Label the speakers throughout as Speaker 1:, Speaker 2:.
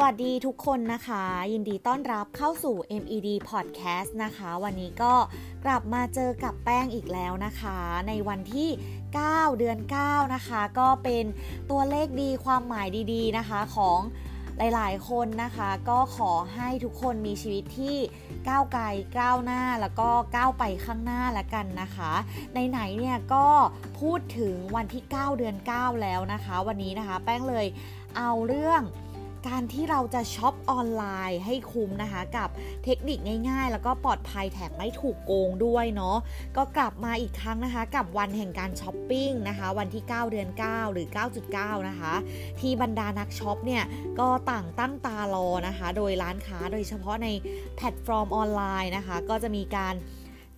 Speaker 1: สวัสดีทุกคนนะคะ ยินดีต้อนรับเข้าสู่ MED Podcast นะคะ วันนี้ก็กลับมาเจอกับแป้งอีกแล้วนะคะ ในวันที่ 9 เดือน 9 นะคะ ก็เป็นตัวเลขดีความหมายดีๆนะคะของหลายๆ คนนะคะ ก็ขอให้ทุกคนมีชีวิตที่ก้าวไกลก้าวหน้าแล้วก็ก้าวไปข้างหน้าละกันนะคะไหนๆเนี่ยก็พูดถึงวันที่ 9 เดือน 9 แล้วนะคะ วันนี้นะคะ แป้งเลยเอาเรื่อง การที่เราจะช็อปออนไลน์ให้คุ้มนะคะกับเทคนิคง่ายๆ แล้วก็ปลอดภัยแถมไม่ถูกโกงด้วยเนาะก็กลับมาอีกครั้งนะคะ กับวันแห่งการช้อปปิ้งนะคะ วันที่ 9 เดือน 9 หรือ 9.9 นะคะ ที่บรรดานักช็อปเนี่ยก็ต่างตั้งตารอนะคะ โดยร้านค้าโดยเฉพาะในแพลตฟอร์มออนไลน์นะคะ ก็จะมีการ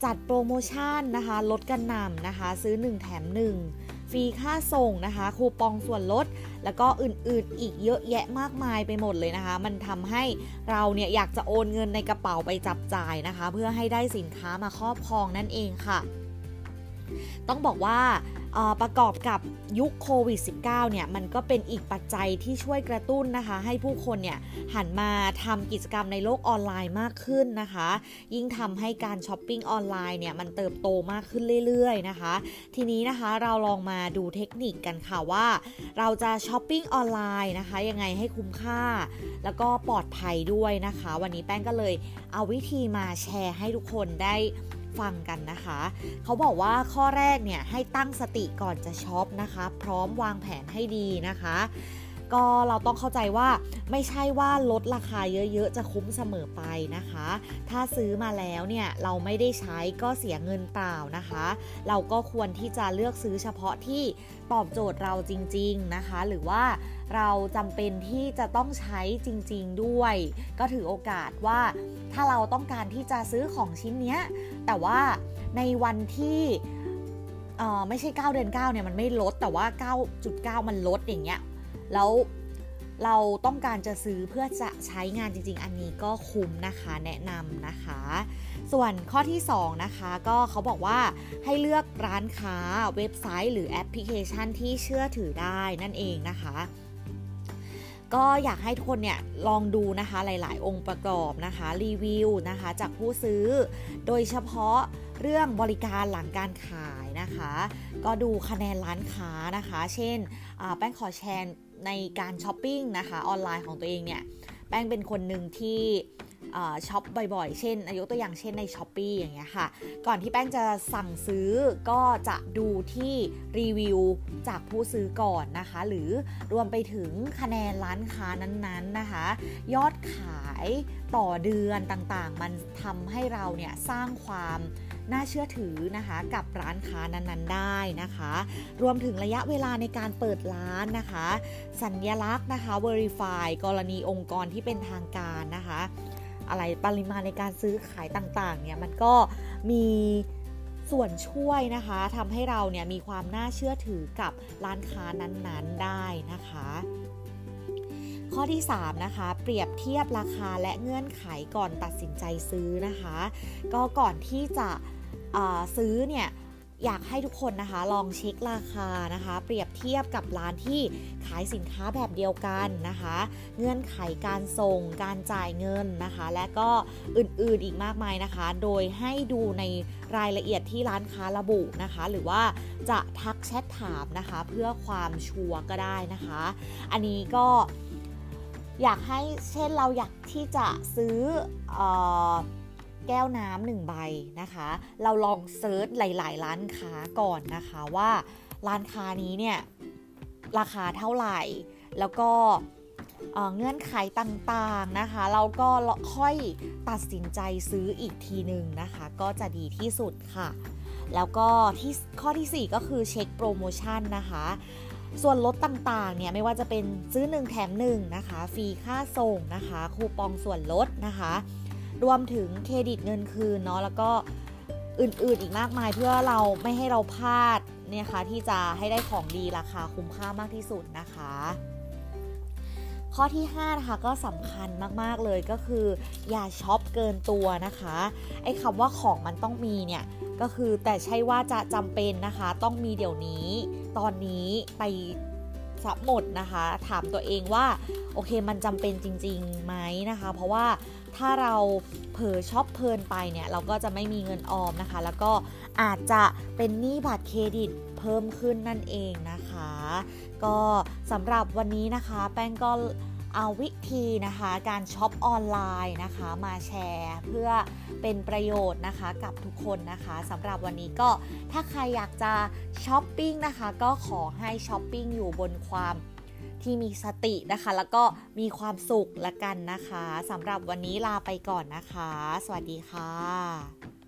Speaker 1: จัดโปรโมชั่นนะคะ ลดกระหน่ำนะคะ ซื้อ 1 แถม 1 ฟรีค่าส่งนะคะ คูปองส่วนลด แล้วก็อื่นๆอีกเยอะแยะมากมายไปหมดเลยนะคะ มันทำให้เราเนี่ยอยากจะโอนเงินในกระเป๋าไปจับจ่ายนะคะ เพื่อให้ได้สินค้ามาครอบครองนั่นเองค่ะ ต้องบอกว่า ประกอบกับยุคโควิด -19 เนี่ยมันก็เป็นอีกปัจจัยที่ช่วยกระตุ้นนะคะ ให้ผู้คนเนี่ยหันมาทำกิจกรรมในโลกออนไลน์มากขึ้นนะคะ ยิ่งทำให้การช้อปปิ้งออนไลน์เนี่ยมันเติบโตมากขึ้นเรื่อยๆนะคะ ทีนี้นะคะเราลองมาดูเทคนิคกันค่ะว่า เราจะช้อปปิ้งออนไลน์นะคะยังไงให้คุ้มค่า แล้วก็ปลอดภัยด้วยนะคะ วันนี้แป้งก็เลยเอาวิธีมาแชร์ให้ทุกคนได้ ฟังกันนะคะ เขาบอกว่าข้อแรกเนี่ยให้ตั้งสติก่อนจะช็อปนะคะ พร้อมวางแผนให้ดีนะคะ ก็เราต้องเข้าใจว่าไม่ใช่ว่าลดราคาเยอะๆ จะคุ้มเสมอไปนะคะ ถ้าซื้อมาแล้วเนี่ยเราไม่ได้ใช้ก็เสียเงินเปล่านะคะ เราก็ควรที่จะเลือกซื้อเฉพาะที่ตอบโจทย์เราจริง ๆนะคะ หรือว่าเราจำเป็นที่จะต้องใช้จริง ๆด้วย ก็ถือโอกาสว่าถ้าเราต้องการที่จะซื้อของชิ้นนี้แต่ว่าในวันที่ไม่ใช่ 9 เดือน 9 เนี่ย มันไม่ลดแต่ว่า 9.9 มันลดอย่างเงี้ย แล้วเราต้องการจะซื้อเพื่อจะใช้งานจริง ๆ อันนี้ก็คุ้มนะคะแนะนำนะคะ ส่วนข้อที่ 2 นะคะก็เขาบอกว่าให้เลือกร้านค้าเว็บไซต์หรือแอปพลิเคชันที่เชื่อถือได้นั่นเองนะคะก็อยากให้ทุกคนเนี่ยลองดูนะคะหลาย ๆ องค์ประกอบนะคะรีวิวนะคะจากผู้ซื้อ โดยเฉพาะ เรื่องบริการหลังการขายนะคะ ก็ดูคะแนนร้านค้านะคะ เช่นแป้งขอแชร์ในการช้อปปิ้งนะคะออนไลน์ของตัวเองเนี่ยแป้งเป็นคนหนึ่งที่ช็อปบ่อยๆ เช่นยกตัวอย่างเช่นในช้อปปีอย่างเงี้ยค่ะ ก่อนที่แป้งจะสั่งซื้อก็จะดูที่รีวิวจากผู้ซื้อก่อนนะคะ หรือรวมไปถึงคะแนนร้านค้านั้นๆนะคะ ยอดขายต่อเดือนต่างๆ มันทำให้เราเนี่ยสร้างความ น่าเชื่อถือนะคะกับร้านค้านั้นๆได้นะคะ รวมถึงระยะเวลาในการเปิดร้านนะคะ สัญญลักษณ์นะคะ Verify กรณีองค์กรที่เป็นทางการนะคะ อะไรปริมาณในการซื้อขายต่างๆเนี่ยมันก็มีส่วนช่วยนะคะทำให้เราเนี่ยมีความน่าเชื่อถือกับร้านค้านั้นๆได้นะคะ ข้อที่ 3 นะคะ เปรียบเทียบราคาและเงื่อนไขก่อนตัดสินใจซื้อนะคะ ก็ก่อนที่จะ ซื้อเนี่ยอยากให้ทุกคนนะคะลองเช็คราคานะคะ เปรียบเทียบกับร้านที่ขายสินค้าแบบเดียวกันนะคะ เงื่อนไขการส่งการจ่ายเงินนะคะ และก็อื่นๆอีกมากมายนะคะ โดยให้ดูในรายละเอียดที่ร้านค้าระบุนะคะ หรือว่าจะทักแชทถามนะคะ เพื่อความชัวร์ก็ได้นะคะ อันนี้ก็อยากให้เช่นเราอยากที่จะซื้ออ แก้วน้ำหนึ่งใบนะคะ เราลองเซิร์ชหลาย ๆ ร้านค้าก่อนนะคะว่าร้านค้านี้เนี่ยราคาเท่าไหร่ แล้วก็เงื่อนไขต่างๆนะคะ เราก็ค่อยตัดสินใจซื้ออีกทีหนึ่งนะคะ ก็จะดีที่สุดค่ะ แล้วก็ที่ข้อที่ 4 ก็คือเช็คโปรโมชั่นนะคะ ส่วนลดต่างๆเนี่ยไม่ว่าจะเป็นซื้อ 1 แถม1นะคะ ฟรีค่าส่งนะคะ คูปองส่วนลดนะคะ รวมถึงเครดิตเงินคืนเนาะแล้วก็อื่นๆอีกมากมายเพื่อเราไม่ให้เราพลาดเนี่ยค่ะที่จะให้ได้ของดีราคาคุ้มค่ามากที่สุดนะคะ ข้อที่5นะคะก็สำคัญมากๆเลยก็คือ อย่าช็อปเกินตัวนะคะไอ้คำว่าของมันต้องมีเนี่ยก็คือแต่ใช่ว่าจะจำเป็นนะคะ ต้องมีเดี๋ยวนี้ ตอนนี้ไป ซับหมดนะคะ ถามตัวเองว่าโอเคมันจำเป็นจริงๆไหมนะคะ เพราะว่าถ้าเราเผลอช็อปเพลินไปเนี่ยเราก็จะไม่มีเงินออมนะคะ แล้วก็อาจจะเป็นหนี้บัตรเครดิตเพิ่มขึ้นนั่นเองนะคะ ก็สำหรับวันนี้นะคะ แป้งก็ เอาวิธีนะคะการช็อปออนไลน์นะคะมาแชร์เพื่อเป็นประโยชน์นะคะกับทุกคนนะคะสำหรับวันนี้ก็ถ้าใครอยากจะช้อปปิ้งนะคะก็ขอให้ช้อปปิ้งอยู่บนความที่มีสตินะคะ แล้วก็มีความสุขละกันนะคะสำหรับวันนี้ลาไปก่อนนะคะ สวัสดีค่ะ